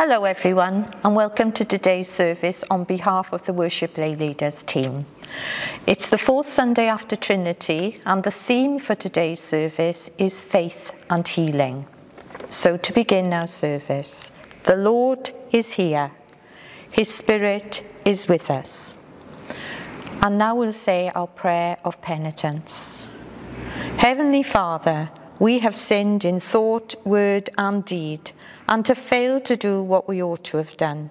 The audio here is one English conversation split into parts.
Hello, everyone, and welcome to today's service on behalf of the Worship Lay Leaders team. It's the fourth Sunday after Trinity, and the theme for today's service is faith and healing. So, to begin our service, the Lord is here, His Spirit is with us. And now we'll say our prayer of penitence. Heavenly Father, we have sinned in thought, word, and deed, and to fail to do what we ought to have done.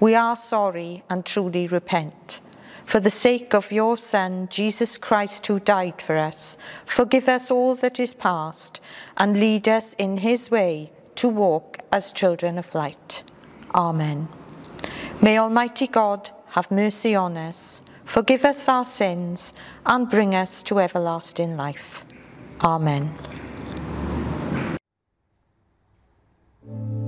We are sorry and truly repent. For the sake of your Son, Jesus Christ, who died for us, forgive us all that is past, and lead us in his way to walk as children of light. Amen. May Almighty God have mercy on us, forgive us our sins, and bring us to everlasting life. Amen. Thank you.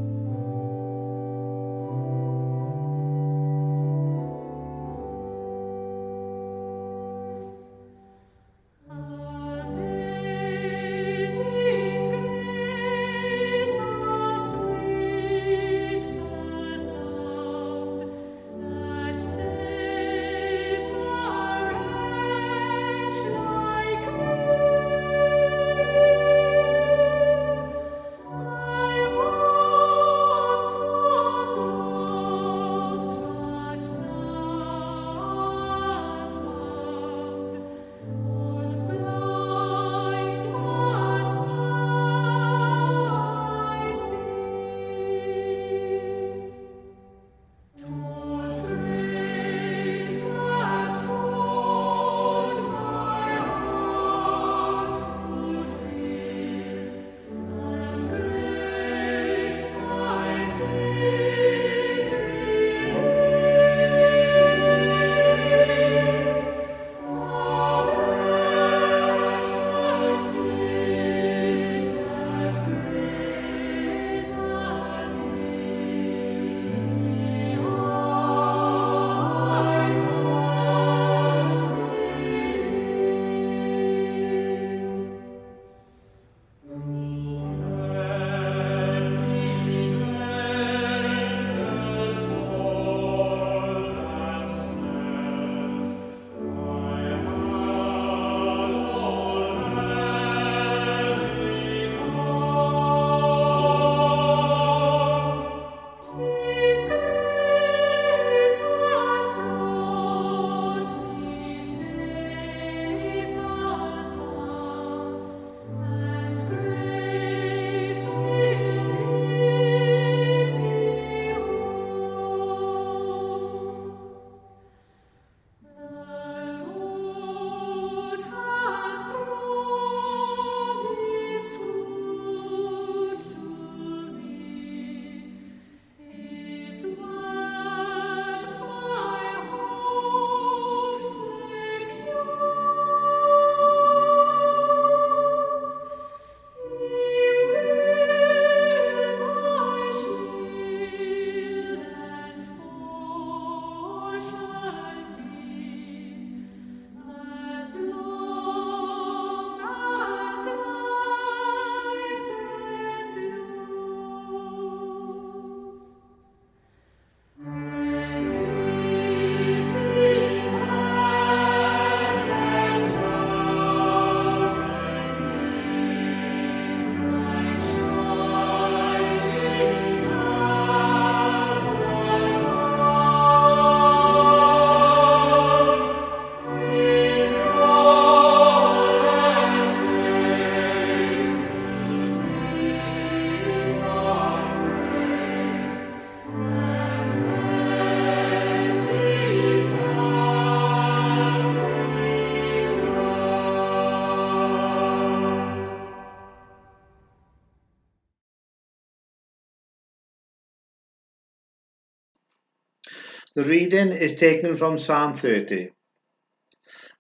The reading is taken from Psalm 30.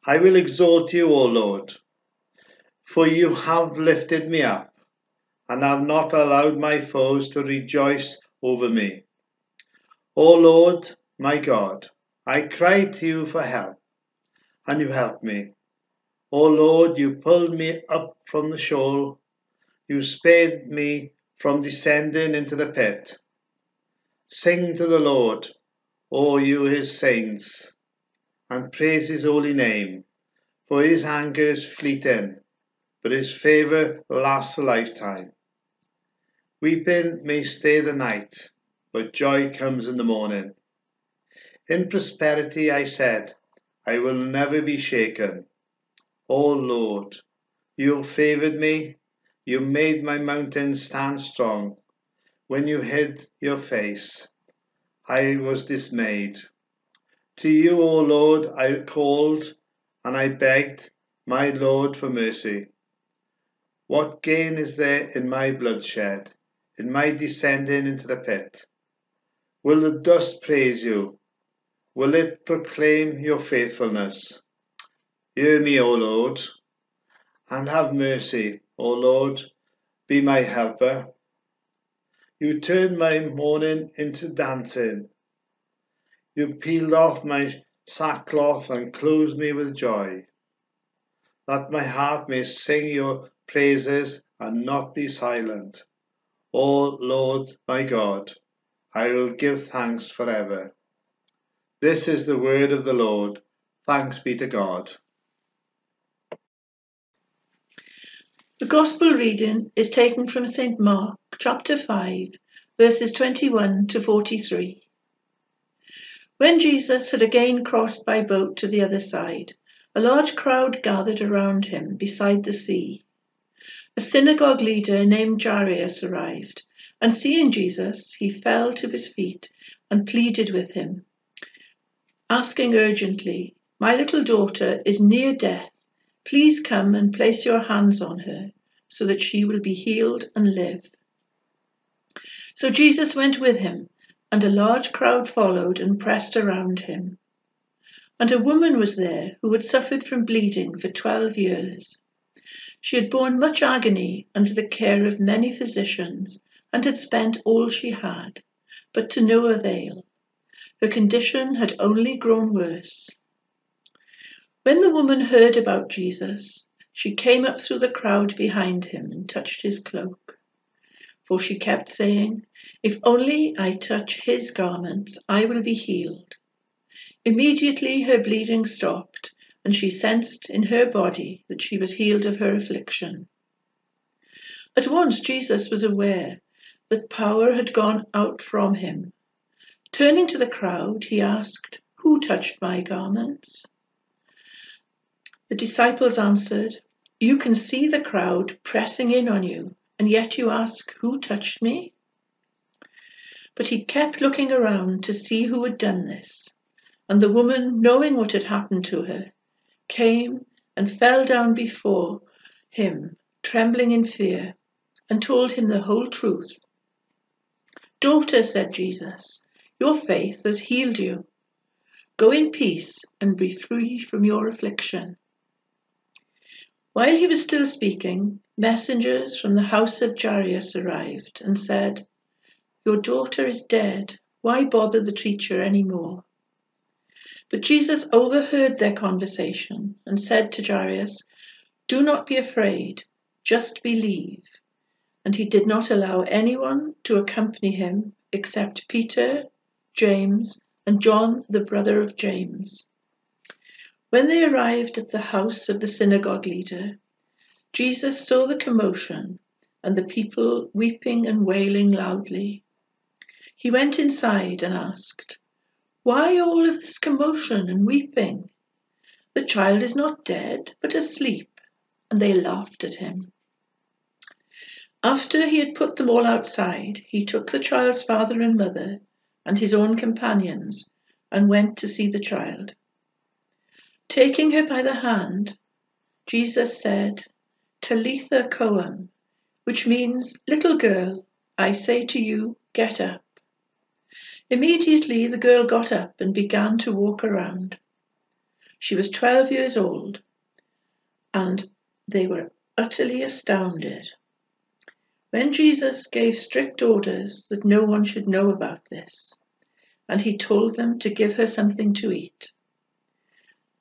I will exalt you, O Lord, for you have lifted me up. and have not allowed my foes to rejoice over me. O Lord, my God, I cried to you for help, and you helped me. O Lord, you pulled me up from the Sheol. You spared me from descending into the pit. Sing to the Lord, O you his saints, and praise his holy name, for his anger is fleeting, but his favour lasts a lifetime. Weeping may stay the night, but joy comes in the morning. In prosperity I said, I will never be shaken. O Lord, you favoured me, you made my mountains stand strong. When you hid your face, I was dismayed. To you, O Lord, I called, and I begged my Lord for mercy. What gain is there in my bloodshed, in my descending into the pit? Will the dust praise you? Will it proclaim your faithfulness? Hear me, O Lord, and have mercy, O Lord, be my helper. You turned my mourning into dancing. You peeled off my sackcloth and clothed me with joy, that my heart may sing your praises and not be silent. O Lord my God, I will give thanks forever. This is the word of the Lord. Thanks be to God. The Gospel reading is taken from St. Mark chapter 5, verses 21 to 43. When Jesus had again crossed by boat to the other side, a large crowd gathered around him beside the sea. A synagogue leader named Jairus arrived, and seeing Jesus, he fell to his feet and pleaded with him, asking urgently, My little daughter is near death. Please come and place your hands on her so that she will be healed and live. So Jesus went with him, and a large crowd followed and pressed around him. And a woman was there who had suffered from bleeding for twelve years. She had borne much agony under the care of many physicians and had spent all she had, but to no avail. Her condition had only grown worse. When the woman heard about Jesus, she came up through the crowd behind him and touched his cloak. For she kept saying, If only I touch his garments, I will be healed. Immediately her bleeding stopped, and she sensed in her body that she was healed of her affliction. At once Jesus was aware that power had gone out from him. Turning to the crowd, he asked, Who touched my garments? The disciples answered, You can see the crowd pressing in on you, and yet you ask, Who touched me? But he kept looking around to see who had done this. And the woman, knowing what had happened to her, came and fell down before him, trembling in fear, and told him the whole truth. Daughter, said Jesus, your faith has healed you. Go in peace and be free from your affliction. While he was still speaking, messengers from the house of Jairus arrived and said, Your daughter is dead. Why bother the teacher any more? But Jesus overheard their conversation and said to Jairus, Do not be afraid, just believe. And he did not allow anyone to accompany him except Peter, James, and John, the brother of James. When they arrived at the house of the synagogue leader, Jesus saw the commotion and the people weeping and wailing loudly. He went inside and asked, Why all of this commotion and weeping? The child is not dead, but asleep. And they laughed at him. After he had put them all outside, he took the child's father and mother and his own companions and went to see the child. Taking her by the hand, Jesus said, Talitha koum, which means, Little girl, I say to you, get up. Immediately the girl got up and began to walk around. She was twelve years old, and they were utterly astounded. When Jesus gave strict orders that no one should know about this, and he told them to give her something to eat.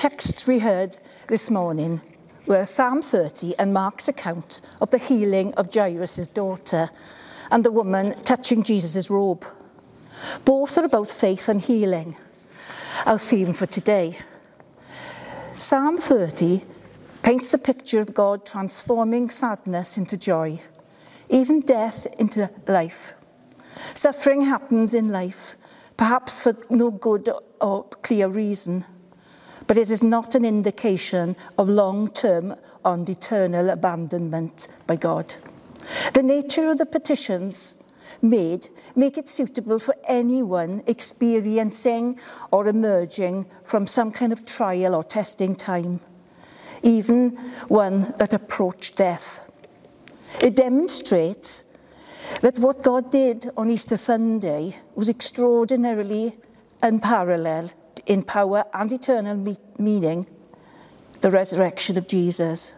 texts we heard this morning were Psalm 30 and Mark's account of the healing of Jairus' daughter and the woman touching Jesus' robe. Both are about faith and healing, our theme for today. Psalm 30 paints the picture of God transforming sadness into joy, even death into life. Suffering happens in life, perhaps for no good or clear reason. But it is not an indication of long-term and eternal abandonment by God. The nature of the petitions made make it suitable for anyone experiencing or emerging from some kind of trial or testing time, even one that approached death. It demonstrates that what God did on Easter Sunday was extraordinarily unparalleled in power and eternal me meaning, the resurrection of Jesus.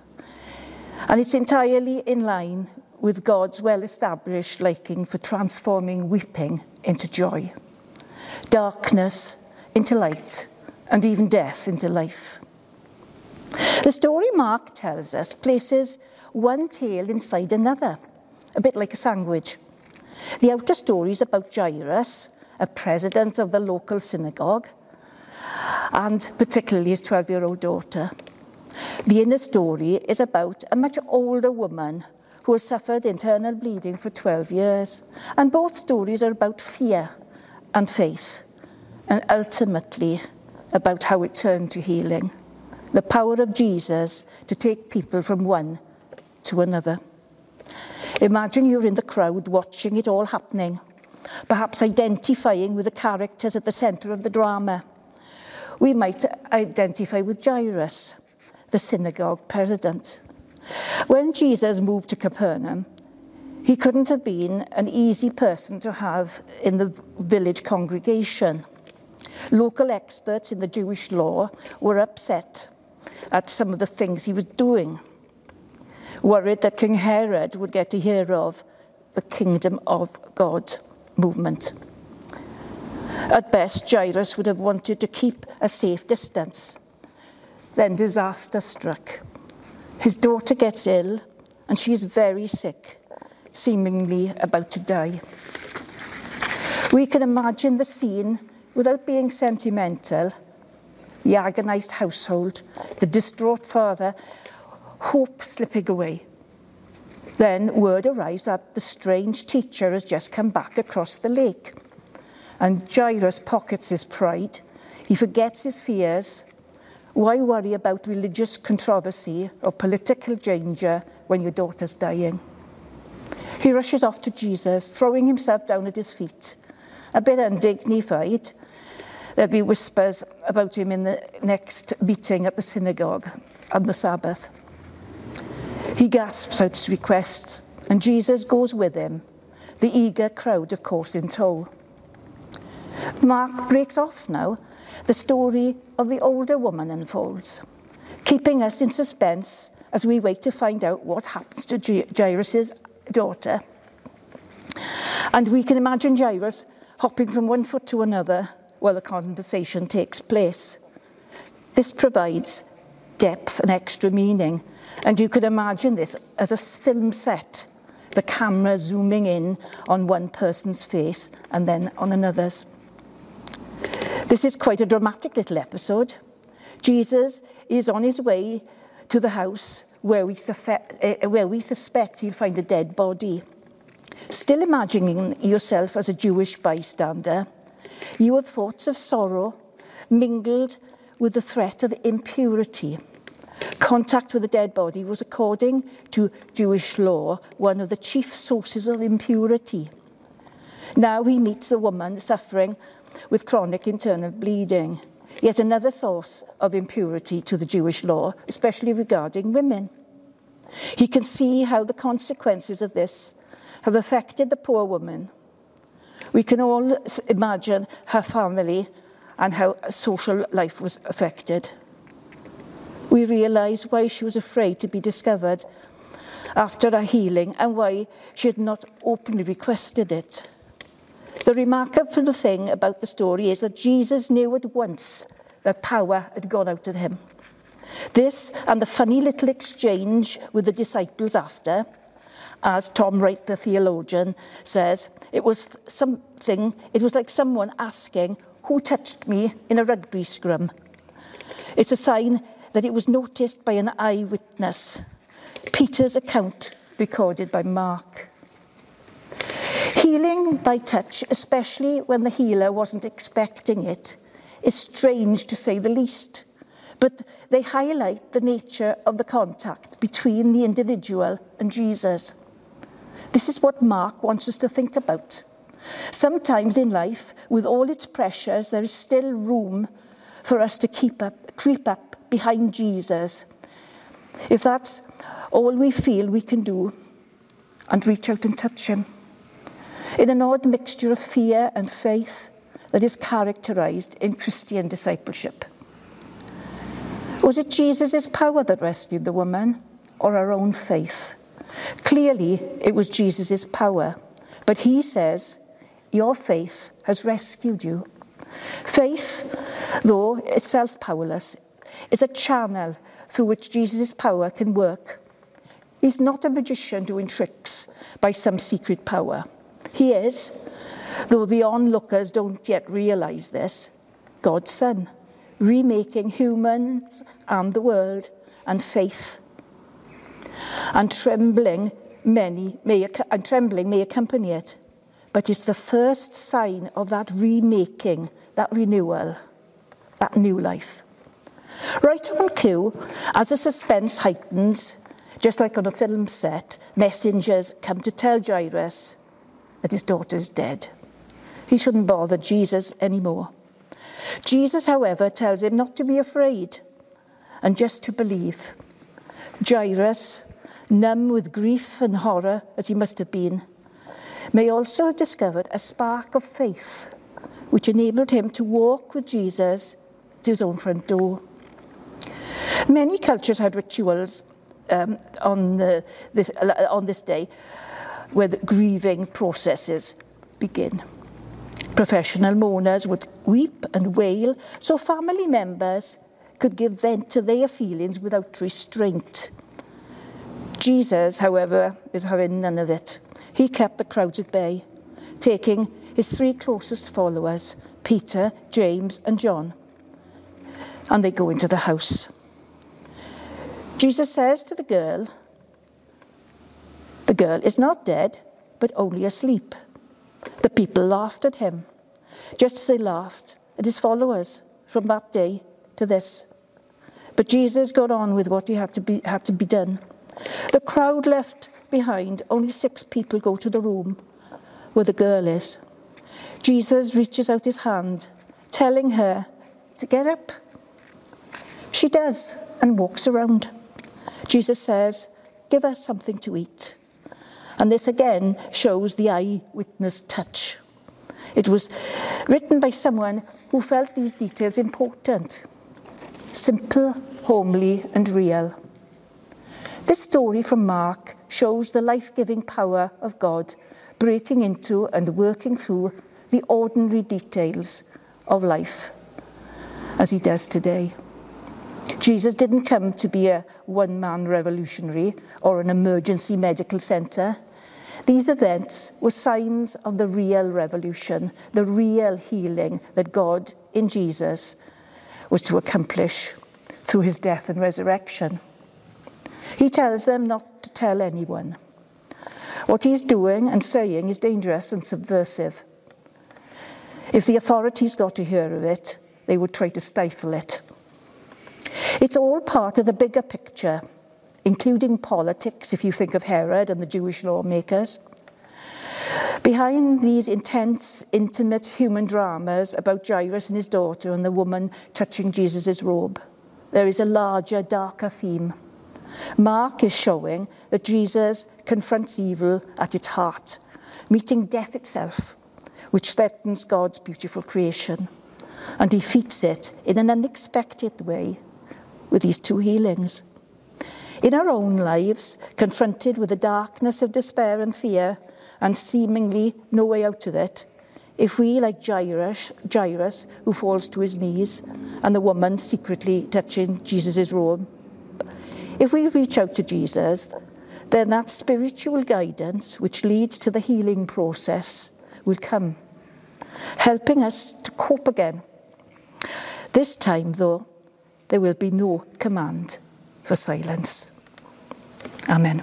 And it's entirely in line with God's well established liking for transforming weeping into joy, darkness into light, and even death into life. The story Mark tells us places one tale inside another, a bit like a sandwich. The outer story is about Jairus, a president of the local synagogue, and particularly his 12 year old daughter. The inner story is about a much older woman who has suffered internal bleeding for 12 years. And both stories are about fear and faith, and ultimately about how it turned to healing. The power of Jesus to take people from one to another. Imagine you're in the crowd watching it all happening, perhaps identifying with the characters at the centre of the drama. We might identify with Jairus, the synagogue president. When Jesus moved to Capernaum, he couldn't have been an easy person to have in the village congregation. Local experts in the Jewish law were upset at some of the things he was doing, worried that King Herod would get to hear of the kingdom of God movement. At best, Jairus would have wanted to keep a safe distance. Then disaster struck. His daughter gets ill and she is very sick, seemingly about to die. We can imagine the scene without being sentimental the agonized household, the distraught father, hope slipping away. Then word arrives that the strange teacher has just come back across the lake. And Jairus pockets his pride. He forgets his fears why worry about religious controversy or political danger when your daughter's dying? He rushes off to Jesus, throwing himself down at his feet. A bit undignified, there'll be whispers about him in the next meeting at the synagogue on the Sabbath. He gasps out his request, and Jesus goes with him, the eager crowd, of course, in tow. Mark breaks off now the story of the older woman unfolds, keeping us in suspense as we wait to find out what happens to Jairus' daughter. And we can imagine Jairus hopping from one foot to another while the conversation takes place. This provides depth and extra meaning, and you could imagine this as a film set, the camera zooming in on one person's face and then on another's. This is quite a dramatic little episode. Jesus is on his way to the house where we, uh, where we suspect he'll find a dead body. Still imagining yourself as a Jewish bystander, you have thoughts of sorrow mingled with the threat of impurity. Contact with a dead body was, according to Jewish law, one of the chief sources of impurity. Now he meets the woman suffering with chronic internal bleeding, yet another source of impurity to the Jewish law, especially regarding women. He can see how the consequences of this have affected the poor woman. We can all imagine her family and how social life was affected. We realise why she was afraid to be discovered after her healing and why she had not openly requested it. The remarkable thing about the story is that Jesus knew at once that power had gone out of him. This and the funny little exchange with the disciples after, as Tom Wright, the theologian, says, it was something, it was like someone asking, who touched me in a rugby scrum? It's a sign that it was noticed by an eyewitness. Peter's account recorded by Mark. Healing by touch, especially when the healer wasn't expecting it, is strange to say the least. But they highlight the nature of the contact between the individual and Jesus. This is what Mark wants us to think about. Sometimes in life, with all its pressures, there is still room for us to keep up, creep up behind Jesus. If that's all we feel we can do, and reach out and touch him in an odd mixture of fear and faith that is characterized in Christian discipleship. Was it Jesus' power that rescued the woman or her own faith? Clearly, it was Jesus' power, but he says, Your faith has rescued you. Faith, though itself powerless, is a channel through which Jesus' power can work. He's not a magician doing tricks by some secret power. He is, though the onlookers don't yet realize this, God's Son, remaking humans and the world and faith. And trembling many may, and trembling may accompany it, but it's the first sign of that remaking, that renewal, that new life. Right on cue, as the suspense heightens, just like on a film set, messengers come to tell Jairus that his daughter is dead. He shouldn't bother Jesus anymore. Jesus, however, tells him not to be afraid and just to believe. Jairus, numb with grief and horror as he must have been, may also have discovered a spark of faith which enabled him to walk with Jesus to his own front door. Many cultures had rituals um, on, this, on this day where the grieving processes begin. Professional mourners would weep and wail so family members could give vent to their feelings without restraint. Jesus, however, is having none of it. He kept the crowds at bay, taking his three closest followers, Peter, James, and John, and they go into the house. Jesus says to the girl, girl is not dead, but only asleep. The people laughed at him, just as they laughed at his followers from that day to this. But Jesus got on with what he had to be, had to be done. The crowd left behind, only six people go to the room where the girl is. Jesus reaches out his hand, telling her to get up. She does and walks around. Jesus says, Give us something to eat. And this again shows the eyewitness touch. It was written by someone who felt these details important simple, homely, and real. This story from Mark shows the life giving power of God breaking into and working through the ordinary details of life as he does today. Jesus didn't come to be a one man revolutionary or an emergency medical centre. These events were signs of the real revolution, the real healing that God in Jesus was to accomplish through his death and resurrection. He tells them not to tell anyone. What he is doing and saying is dangerous and subversive. If the authorities got to hear of it, they would try to stifle it. It's all part of the bigger picture including politics, if you think of Herod and the Jewish lawmakers. Behind these intense, intimate human dramas about Jairus and his daughter and the woman touching Jesus' robe, there is a larger, darker theme. Mark is showing that Jesus confronts evil at its heart, meeting death itself, which threatens God's beautiful creation, and defeats it in an unexpected way with these two healings. In our own lives, confronted with the darkness of despair and fear, and seemingly no way out of it, if we, like Jairus, Jairus, who falls to his knees, and the woman secretly touching Jesus' robe, if we reach out to Jesus, then that spiritual guidance which leads to the healing process will come, helping us to cope again. This time, though, there will be no command for silence. Amen.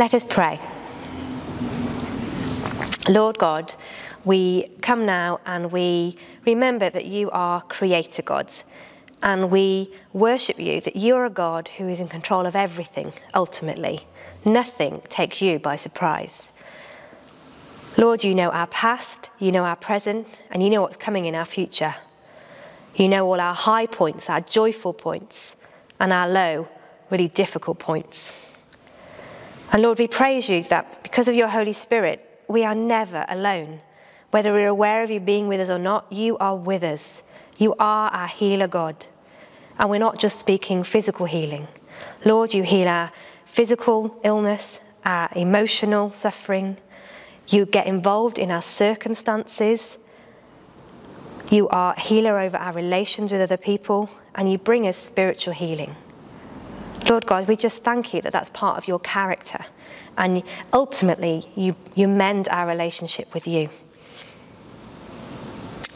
Let us pray. Lord God, we come now and we remember that you are creator gods and we worship you that you are a God who is in control of everything ultimately. Nothing takes you by surprise. Lord, you know our past, you know our present, and you know what's coming in our future. You know all our high points, our joyful points, and our low, really difficult points. And Lord, we praise you that because of your Holy Spirit, we are never alone. Whether we're aware of you being with us or not, you are with us. You are our healer, God. And we're not just speaking physical healing. Lord, you heal our physical illness, our emotional suffering. You get involved in our circumstances. You are a healer over our relations with other people, and you bring us spiritual healing. Lord God, we just thank you that that's part of your character. And ultimately, you, you mend our relationship with you.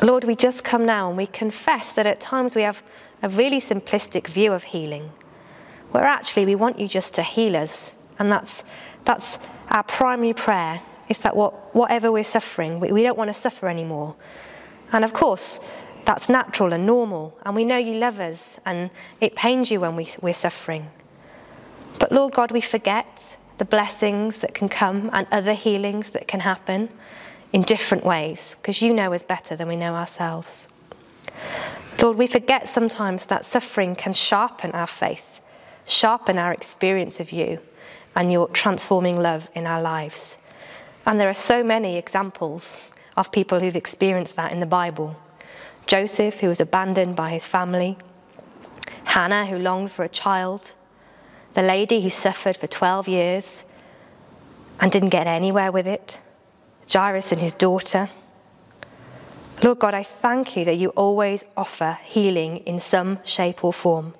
Lord, we just come now and we confess that at times we have a really simplistic view of healing, where actually we want you just to heal us. And that's, that's our primary prayer, is that what, whatever we're suffering, we, we don't want to suffer anymore. And of course, that's natural and normal. And we know you love us, and it pains you when we, we're suffering. But Lord God, we forget the blessings that can come and other healings that can happen in different ways, because you know us better than we know ourselves. Lord, we forget sometimes that suffering can sharpen our faith, sharpen our experience of you and your transforming love in our lives. And there are so many examples of people who've experienced that in the Bible. Joseph, who was abandoned by his family, Hannah, who longed for a child, the lady who suffered for 12 years and didn't get anywhere with it, Jairus and his daughter. Lord God, I thank you that you always offer healing in some shape or form,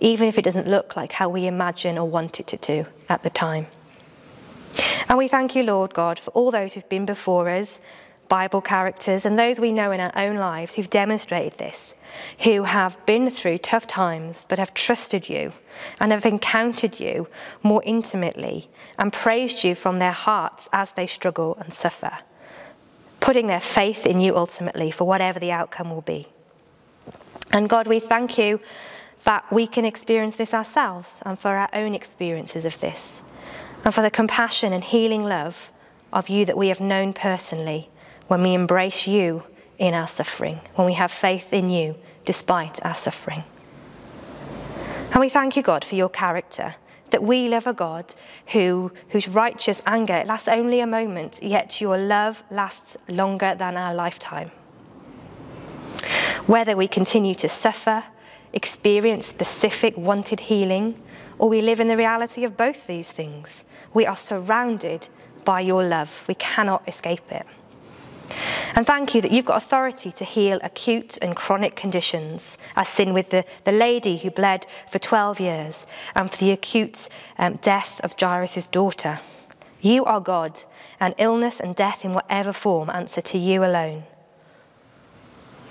even if it doesn't look like how we imagine or want it to do at the time. And we thank you, Lord God, for all those who've been before us Bible characters and those we know in our own lives who've demonstrated this, who have been through tough times but have trusted you and have encountered you more intimately and praised you from their hearts as they struggle and suffer, putting their faith in you ultimately for whatever the outcome will be. And God, we thank you that we can experience this ourselves and for our own experiences of this, and for the compassion and healing love of you that we have known personally when we embrace you in our suffering, when we have faith in you despite our suffering. And we thank you, God, for your character, that we love a God who, whose righteous anger lasts only a moment, yet your love lasts longer than our lifetime. Whether we continue to suffer, experience specific wanted healing, or we live in the reality of both these things, we are surrounded by your love. We cannot escape it. And thank you that you've got authority to heal acute and chronic conditions, as seen with the, the lady who bled for 12 years and for the acute um, death of Jairus' daughter. You are God, and illness and death in whatever form answer to you alone.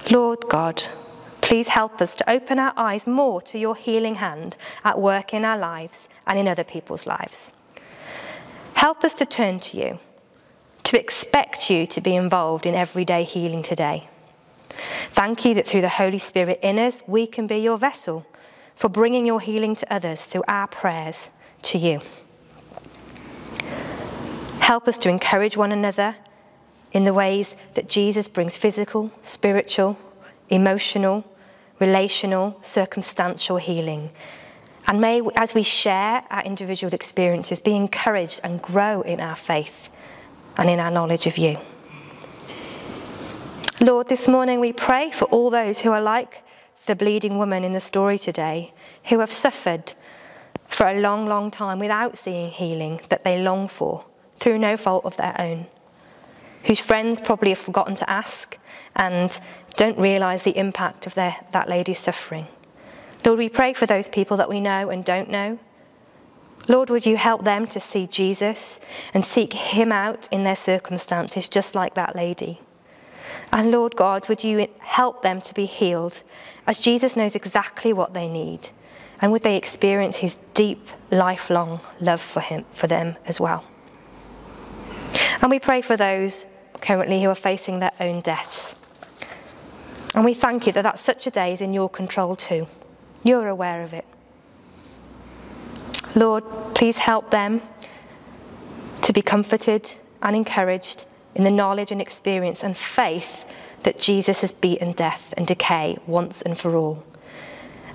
Lord God, please help us to open our eyes more to your healing hand at work in our lives and in other people's lives. Help us to turn to you to expect you to be involved in everyday healing today. Thank you that through the Holy Spirit in us, we can be your vessel for bringing your healing to others through our prayers to you. Help us to encourage one another in the ways that Jesus brings physical, spiritual, emotional, relational, circumstantial healing. And may, as we share our individual experiences, be encouraged and grow in our faith and in our knowledge of you. Lord, this morning we pray for all those who are like the bleeding woman in the story today, who have suffered for a long, long time without seeing healing that they long for through no fault of their own, whose friends probably have forgotten to ask and don't realize the impact of their, that lady's suffering. Lord, we pray for those people that we know and don't know Lord, would you help them to see Jesus and seek him out in their circumstances, just like that lady? And Lord God, would you help them to be healed as Jesus knows exactly what they need And would they experience his deep, lifelong love for him for them as well? And we pray for those currently who are facing their own deaths. And we thank you that that such a day is in your control too. You're aware of it. Lord, please help them to be comforted and encouraged in the knowledge and experience and faith that Jesus has beaten death and decay once and for all.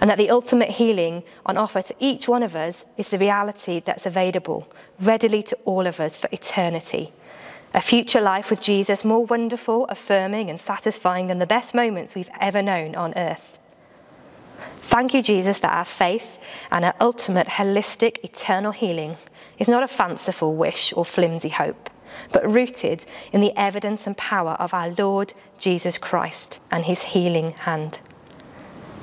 And that the ultimate healing on offer to each one of us is the reality that's available readily to all of us for eternity. A future life with Jesus more wonderful, affirming, and satisfying than the best moments we've ever known on earth. Thank you, Jesus, that our faith and our ultimate holistic eternal healing is not a fanciful wish or flimsy hope, but rooted in the evidence and power of our Lord Jesus Christ and his healing hand.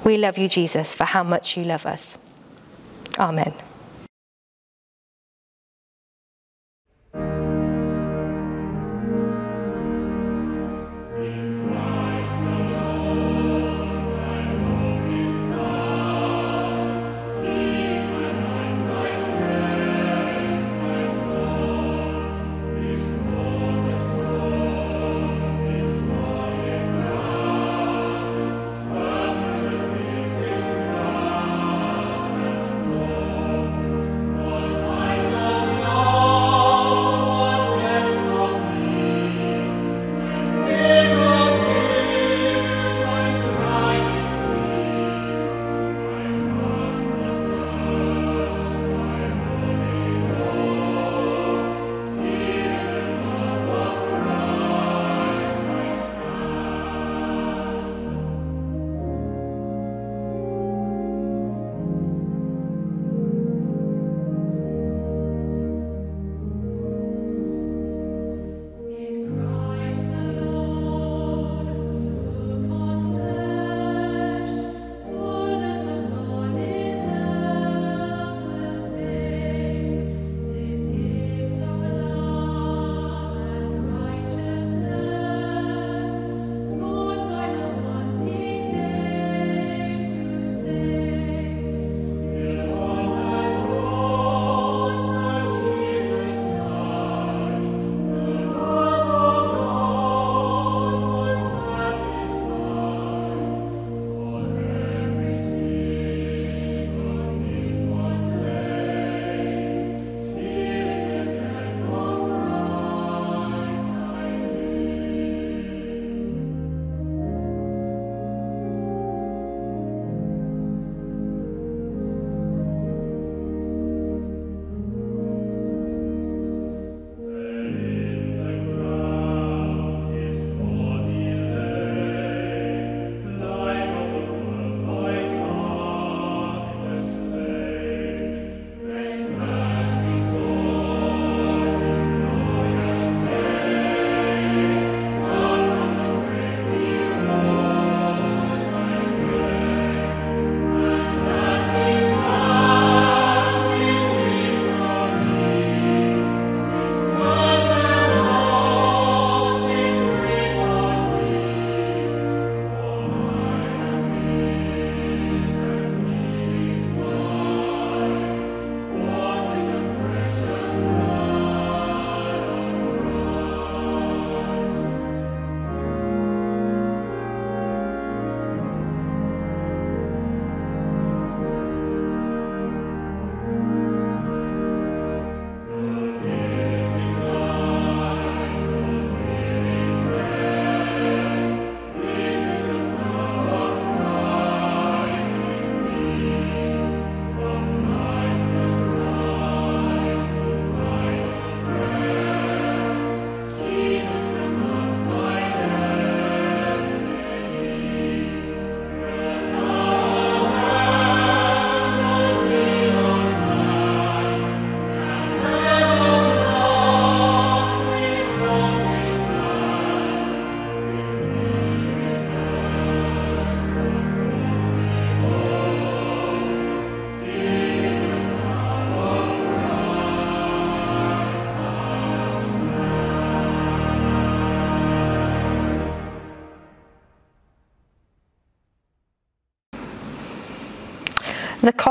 We love you, Jesus, for how much you love us. Amen.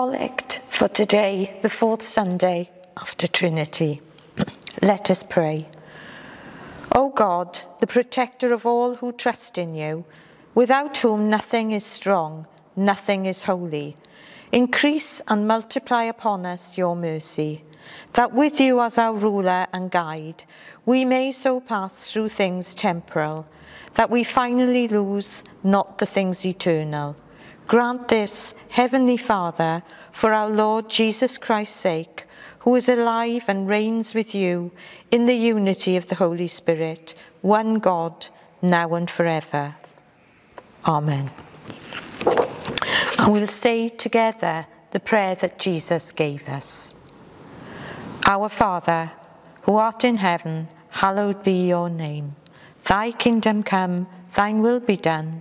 Collect for today, the fourth Sunday after Trinity. Let us pray. O God, the protector of all who trust in you, without whom nothing is strong, nothing is holy, increase and multiply upon us your mercy, that with you as our ruler and guide, we may so pass through things temporal, that we finally lose not the things eternal Grant this, Heavenly Father, for our Lord Jesus Christ's sake, who is alive and reigns with you in the unity of the Holy Spirit, one God, now and forever. Amen. And we'll say together the prayer that Jesus gave us. Our Father, who art in heaven, hallowed be your name. Thy kingdom come, thine will be done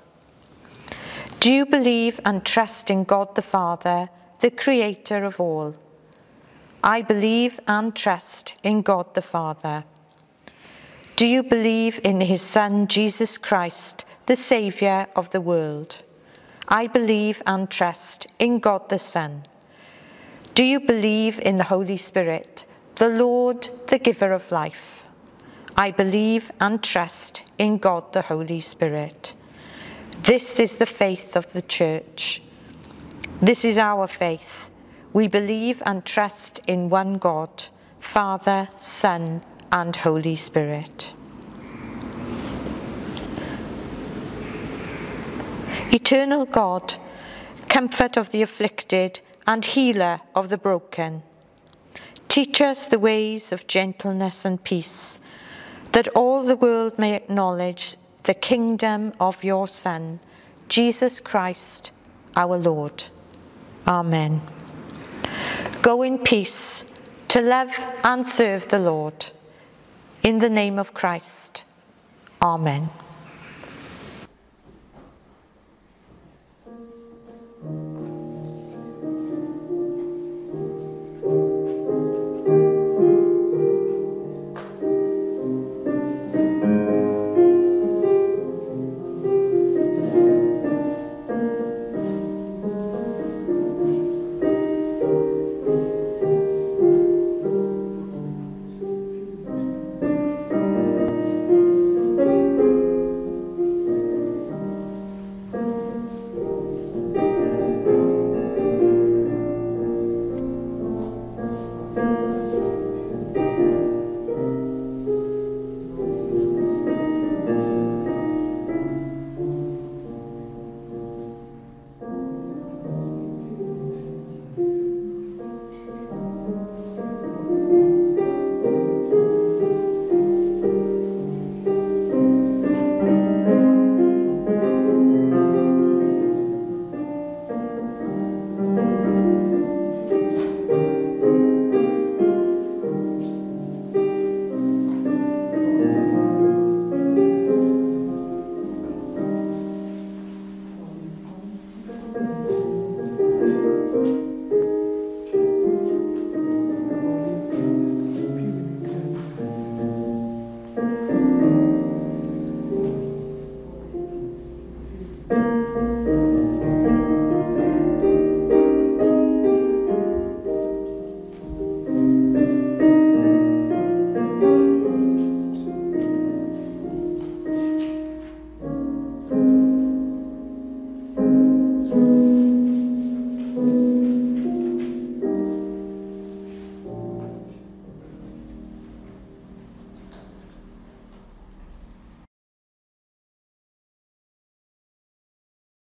Do you believe and trust in God the Father, the Creator of all? I believe and trust in God the Father. Do you believe in His Son, Jesus Christ, the Saviour of the world? I believe and trust in God the Son. Do you believe in the Holy Spirit, the Lord, the giver of life? I believe and trust in God the Holy Spirit. This is the faith of the church. This is our faith. We believe and trust in one God, Father, Son, and Holy Spirit. Eternal God, comfort of the afflicted and healer of the broken, teach us the ways of gentleness and peace, that all the world may acknowledge the kingdom of your Son, Jesus Christ, our Lord. Amen. Go in peace to love and serve the Lord. In the name of Christ. Amen.